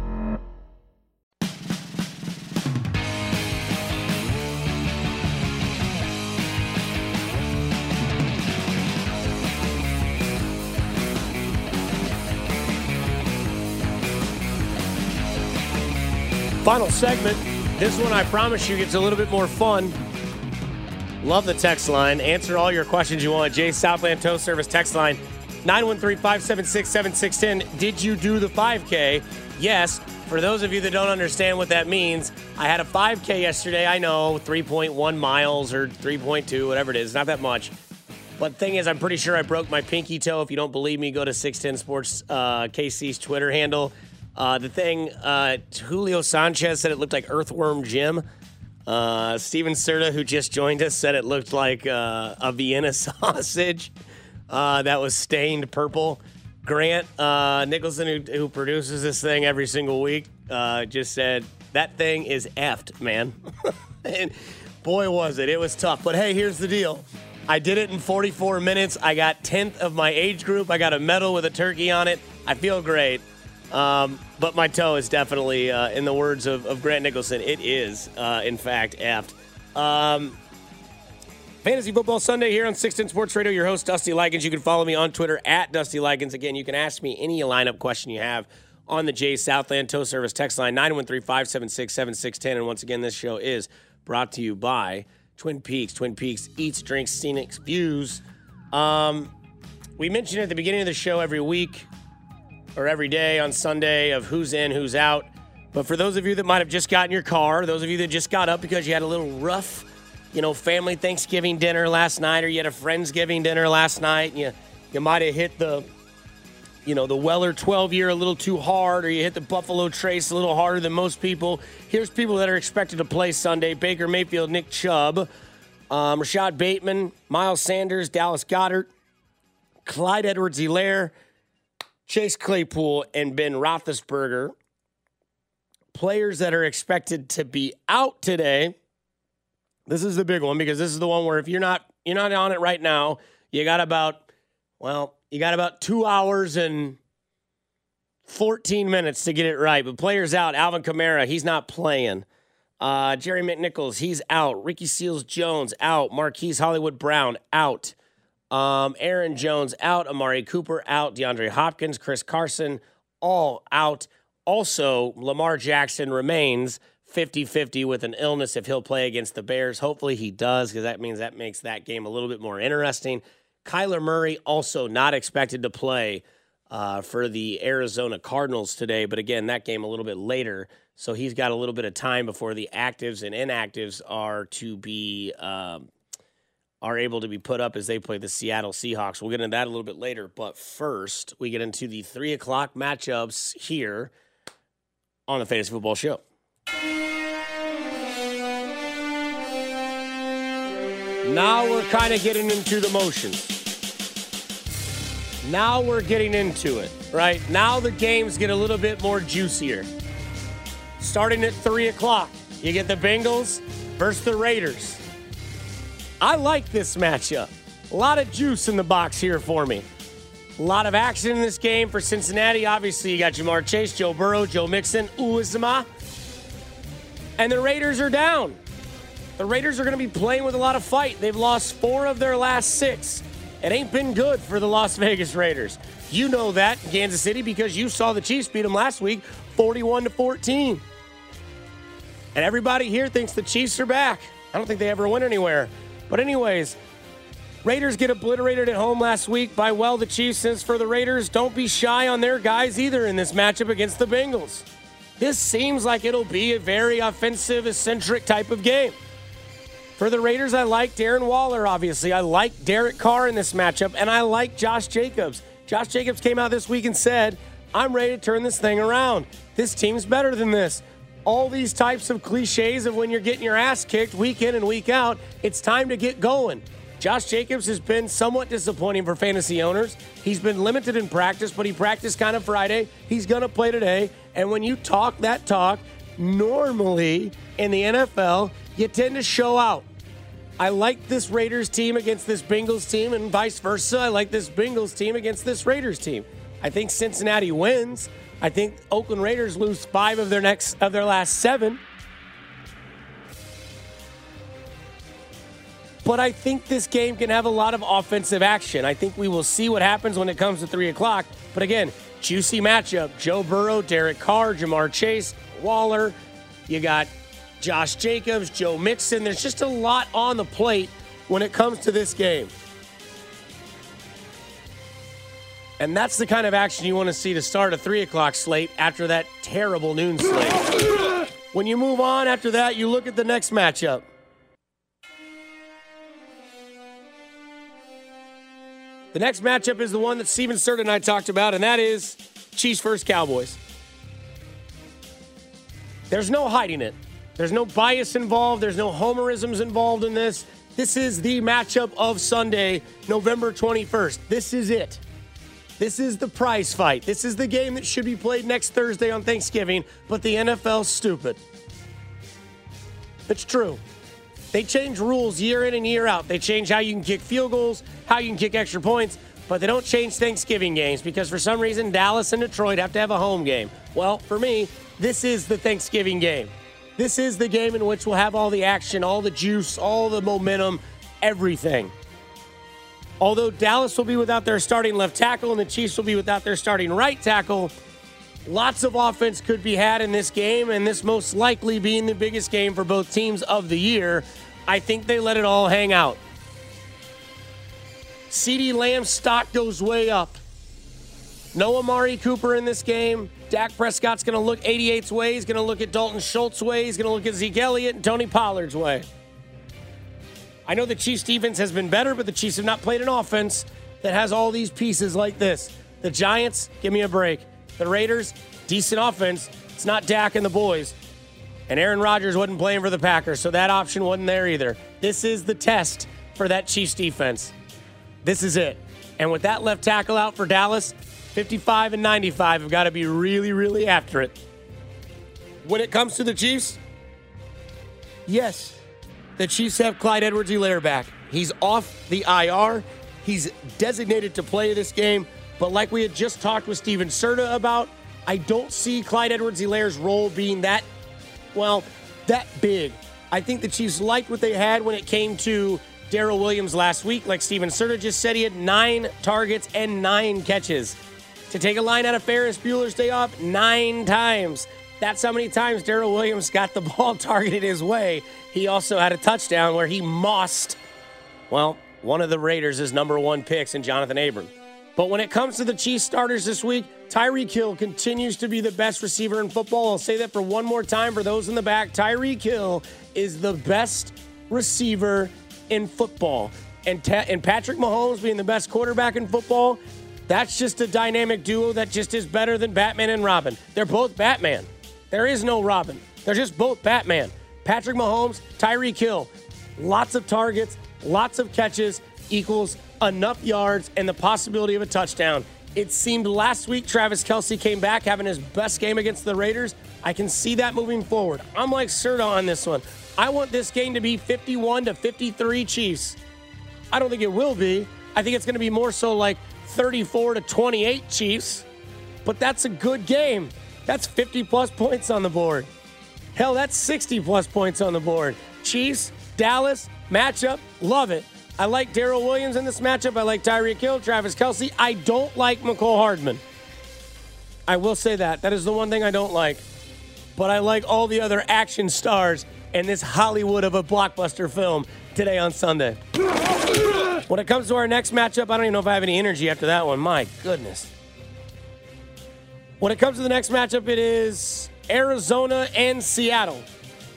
Final segment. This one, I promise you, gets a little bit more fun. Love the text line. Answer all your questions you want. Jay Southland Tow Service text line 913 576 7610. Did you do the 5K? Yes. For those of you that don't understand what that means, I had a 5K yesterday. I know 3.1 miles or 3.2, whatever it is. Not that much. But thing is, I'm pretty sure I broke my pinky toe. If you don't believe me, go to 610 Sports uh, KC's Twitter handle. Uh, the thing, uh, Julio Sanchez said it looked like Earthworm Jim. Uh, Steven Serta, who just joined us, said it looked like uh, a Vienna sausage uh, that was stained purple. Grant uh, Nicholson, who, who, produces this thing every single week, just said that thing is effed, man. and boy, was it! It was tough. But hey, here's the deal. I did it in 44 minutes. I got 10th of my age group. I got a medal with a turkey on it. I feel great. Um, but my toe is definitely, uh, in the words of, of, Grant Nicholson, it is, uh, in fact, aft. Um, Fantasy Football Sunday here on 610 Sports Radio. Your host, Dusty Likens. You can follow me on Twitter at Dusty Likens. Again, you can ask me any lineup question you have on the Jay Southland Tow Service text line 913 576 7610. And once again, this show is brought to you by Twin Peaks. Twin Peaks eats, drinks, scenic views. Um, we mentioned at the beginning of the show every week or every day on Sunday of who's in, who's out. But for those of you that might have just gotten your car, those of you that just got up because you had a little rough, you know, family Thanksgiving dinner last night, or you had a Friendsgiving dinner last night, and you, you might have hit the, you know, the Weller 12 year a little too hard, or you hit the Buffalo Trace a little harder than most people. Here's people that are expected to play Sunday Baker Mayfield, Nick Chubb, um, Rashod Bateman, Miles Sanders, Dallas Goedert, Clyde Edwards Helaire. Chase Claypool and Ben Roethlisberger, players that are expected to be out today. This is the big one because this is the one where if you're not you're not on it right now, you got about well, you got about two hours and 14 minutes to get it right. But players out. Alvin Kamara, he's not playing. Uh, Jerry McNichols, he's out. Ricky Seals Jones out. Marquise Hollywood Brown out. Um, Aaron Jones out, Amari Cooper out, DeAndre Hopkins, Chris Carson all out. Also, Lamar Jackson remains 50 50 with an illness if he'll play against the Bears. Hopefully he does, because that means that makes that game a little bit more interesting. Kyler Murray also not expected to play uh, for the Arizona Cardinals today, but again, that game a little bit later. So he's got a little bit of time before the actives and inactives are to be um, are able to be put up as they play the Seattle Seahawks. We'll get into that a little bit later. But first, we get into the three o'clock matchups here on the Fantasy Football Show. Now we're kind of getting into the motions. Now we're getting into it, right? Now the games get a little bit more juicier. Starting at 3 o'clock, you get the Bengals versus the Raiders. I like this matchup. A lot of juice in the box here for me. A lot of action in this game for Cincinnati. Obviously, you got Ja'Marr Chase, Joe Burrow, Joe Mixon, Uzomah. And the Raiders are down. The Raiders are going to be playing with a lot of fight. They've lost four of their last six. It ain't been good for the Las Vegas Raiders. You know that, Kansas City, because you saw the Chiefs beat them last week 41 to 14. And everybody here thinks the Chiefs are back. I don't think they ever went anywhere. But, anyways, Raiders get obliterated at home last week by, well, the Chiefs. Since for the Raiders, don't be shy on their guys either in this matchup against the Bengals. This seems like it'll be a very offensive, eccentric type of game. For the Raiders, I like Darren Waller, obviously. I like Derek Carr in this matchup, and I like Josh Jacobs. Josh Jacobs came out this week and said, I'm ready to turn this thing around. This team's better than this. All these types of cliches of when you're getting your ass kicked week in and week out, it's time to get going. Josh Jacobs has been somewhat disappointing for fantasy owners. He's been limited in practice, but he practiced kind of Friday. He's going to play today. And when you talk that talk, normally in the NFL, you tend to show out. I like this Raiders team against this Bengals team, and vice versa. I like this Bengals team against this Raiders team. I think Cincinnati wins. I think Oakland Raiders lose five of their next of their last seven. But I think this game can have a lot of offensive action. I think we will see what happens when it comes to three o'clock. But again, juicy matchup: Joe Burrow, Derek Carr, Ja'Marr Chase, Waller. You got Josh Jacobs, Joe Mixon. There's just a lot on the plate when it comes to this game. And that's the kind of action you want to see to start a 3 o'clock slate after that terrible noon slate. When you move on after that, you look at the next matchup. The next matchup is the one that Steven Sturt and I talked about, and that is Chiefs versus Cowboys. There's no hiding it. There's no bias involved. There's no homerisms involved in this. This is the matchup of Sunday, November 21st. This is it. This is the prize fight. This is the game that should be played next Thursday on Thanksgiving, but the NFL's stupid. It's true. They change rules year in and year out. They change how you can kick field goals, how you can kick extra points, but they don't change Thanksgiving games because for some reason Dallas and Detroit have to have a home game. Well, for me, this is the Thanksgiving game. This is the game in which we'll have all the action, all the juice, all the momentum, everything. Although Dallas will be without their starting left tackle and the Chiefs will be without their starting right tackle, lots of offense could be had in this game, and this most likely being the biggest game for both teams of the year. I think they let it all hang out. CeeDee Lamb's stock goes way up. No Amari Cooper in this game. Dak Prescott's going to look 88's way. He's going to look at Dalton Schultz's way. He's going to look at Zeke Elliott and Tony Pollard's way. I know the Chiefs' defense has been better, but the Chiefs have not played an offense that has all these pieces like this. The Giants, give me a break. The Raiders, decent offense. It's not Dak and the boys. And Aaron Rodgers wasn't playing for the Packers, so that option wasn't there either. This is the test for that Chiefs defense. This is it. And with that left tackle out for Dallas, 55 and 95 have got to be really, really after it. When it comes to the Chiefs, yes, the Chiefs have Clyde Edwards Helaire back. He's off the IR. He's designated to play this game. But like we had just talked with Steven Serta about, I don't see Clyde Edwards Helaire's role being that, well, that big. I think the Chiefs liked what they had when it came to Darrel Williams last week. Like Steven Serta just said, he had nine targets and nine catches. To take a line out of Ferris Bueller's Day Off nine times. That's how many times Darrel Williams got the ball targeted his way. He also had a touchdown where he mossed, well, one of the Raiders' is number one picks in Johnathan Abram. But when it comes to the Chiefs starters this week, Tyreek Hill continues to be the best receiver in football. I'll say that for one more time for those in the back. Tyreek Hill is the best receiver in football. And, ta- and Patrick Mahomes being the best quarterback in football, that's just a dynamic duo that just is better than Batman and Robin. They're both Batman. There is no Robin. They're just both Batman. Patrick Mahomes, Tyreek Hill, Lots of targets, lots of catches. equals enough yards and the possibility of a touchdown. It seemed last week Travis Kelce came back having his best game against the Raiders. I can see that moving forward. I'm like Serta on this one. I want this game to be 51 to 53 Chiefs. I don't think it will be. I think it's going to be more so like 34 to 28 Chiefs. But that's a good game. That's 50 plus points on the board. Hell, that's 60 plus points on the board. Chiefs, Dallas, matchup, love it. I like Darrel Williams in this matchup. I like Tyreek Hill, Travis Kelce. I don't like Mecole Hardman. I will say that. That is the one thing I don't like. But I like all the other action stars in this Hollywood of a blockbuster film today on Sunday. When it comes to our next matchup, I don't even know if I have any energy after that one. My goodness. When it comes to the next matchup, it is Arizona and Seattle.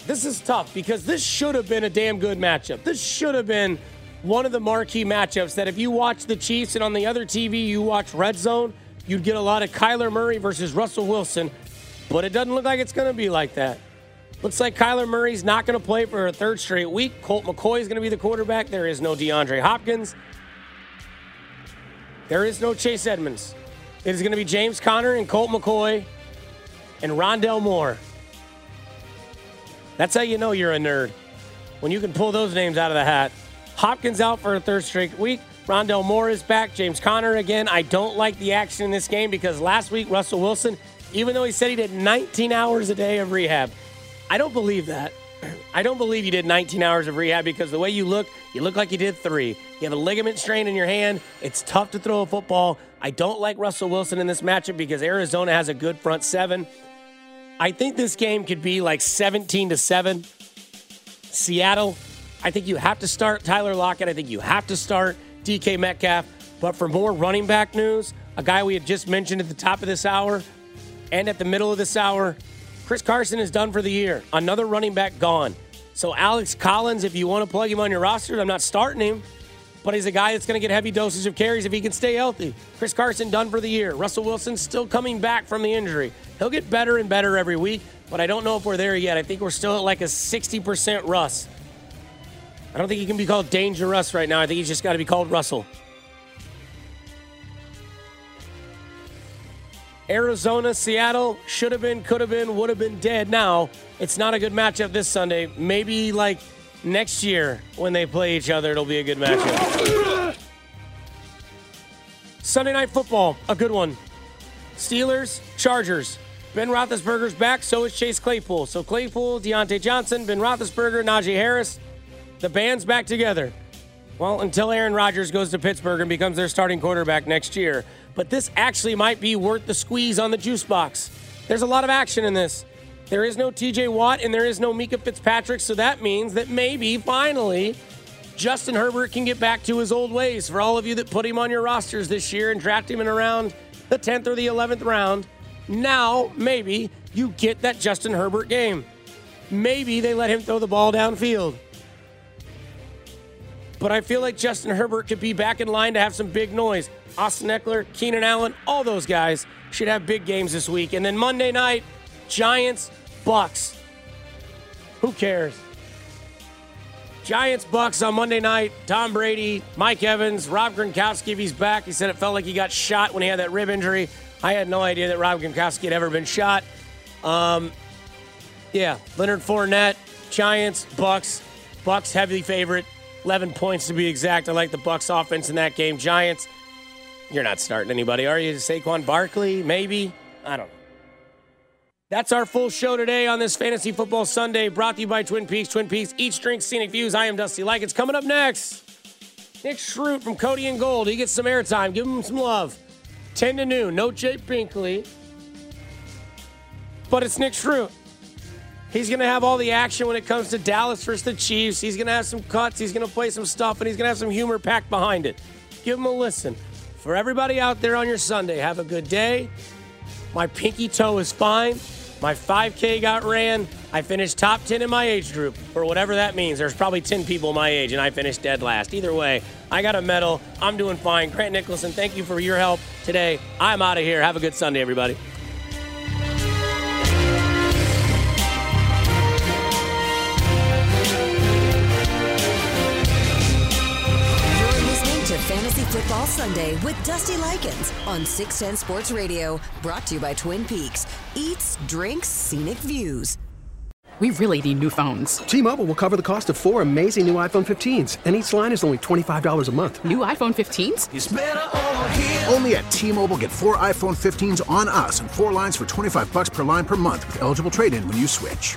This is tough because this should have been a damn good matchup. This should have been one of the marquee matchups that if you watch the Chiefs and on the other TV you watch Red Zone, you'd get a lot of Kyler Murray versus Russell Wilson. But it doesn't look like it's going to be like that. Looks like Kyler Murray's not going to play for a third straight week. Colt McCoy is going to be the quarterback. There is no DeAndre Hopkins. There is no Chase Edmonds. It is going to be James Conner and Colt McCoy and Rondale Moore. That's how you know you're a nerd. When you can pull those names out of the hat. Hopkins out for a third straight week. Rondale Moore is back. James Conner again. I don't like the action in this game because last week, Russell Wilson, even though he said he did 19 hours a day of rehab, I don't believe that. I don't believe you did 19 hours of rehab because the way you look, you look like you did three. You have a ligament strain in your hand. It's tough to throw a football. I don't like Russell Wilson in this matchup because Arizona has a good front seven. I think this game could be like 17 to 7. Seattle, I think you have to start Tyler Lockett. I think you have to start DK Metcalf. But for more running back news, a guy we had just mentioned at the top of this hour and at the middle of this hour, Chris Carson is done for the year. Another running back gone. So Alex Collins, if you want to plug him on your roster, I'm not starting him, but he's a guy that's going to get heavy doses of carries if he can stay healthy. Chris Carson done for the year. Russell Wilson still coming back from the injury. He'll get better and better every week, but I don't know if we're there yet. I think we're still at like a 60% Russ. I don't think he can be called Danger Russ right now. I think he's just got to be called Russell. Arizona, Seattle should have been, could have been, would have been dead. Now, it's not a good matchup this Sunday. Maybe like next year when they play each other, it'll be a good matchup. Sunday night football, a good one. Steelers, Chargers. Ben Roethlisberger's back, so is Chase Claypool. So Claypool, Diontae Johnson, Ben Roethlisberger, Najee Harris. The band's back together. Well, until Aaron Rodgers goes to Pittsburgh and becomes their starting quarterback next year. But this actually might be worth the squeeze on the juice box. There's a lot of action in this. There is no TJ Watt and there is no Minkah Fitzpatrick, so that means that maybe finally Justin Herbert can get back to his old ways. For all of you that put him on your rosters this year and draft him in around the 10th or the 11th round, now maybe you get that Justin Herbert game. Maybe they let him throw the ball downfield. But I feel like Justin Herbert could be back in line to have some big noise. Austin Ekeler, Keenan Allen, all those guys should have big games this week. And then Monday night, Giants, Bucks. Who cares? Giants, Bucks on Monday night. Tom Brady, Mike Evans, Rob Gronkowski, if he's back. He said it felt like he got shot when he had that rib injury. I had no idea that Rob Gronkowski had ever been shot. Um, yeah, Leonard Fournette, Giants, Bucks. Bucks heavy favorite. 11 points to be exact. I like the Bucks offense in that game. Giants, you're not starting anybody, are you? Saquon Barkley, maybe? I don't know. That's our full show today on this Fantasy Football Sunday, brought to you by Twin Peaks. Twin Peaks, each drink, scenic views. I am Dusty Like. It's coming up next. Nick Schrute from Cody and Gold. He gets some airtime. Give him some love. 10 to noon. No Jay Binkley. But it's Nick Schrute. He's going to have all the action when it comes to Dallas versus the Chiefs. He's going to have some cuts. He's going to play some stuff, and he's going to have some humor packed behind it. Give him a listen. For everybody out there on your Sunday, have a good day. My pinky toe is fine. My 5K got ran. I finished top 10 in my age group, or whatever that means. There's probably 10 people my age, and I finished dead last. Either way, I got a medal. I'm doing fine. Grant Nicholson, thank you for your help today. I'm out of here. Have a good Sunday, everybody. Sunday with Dusty Likens on 610 Sports Radio. Brought to you by Twin Peaks. Eats, drinks, scenic views. We really need new phones. T-Mobile will cover the cost of four amazing new iPhone 15s, and each line is only $25 a month. New iPhone 15s? Only at T-Mobile get four iPhone 15s on us and four lines for 25 bucks per line per month with eligible trade-in when you switch.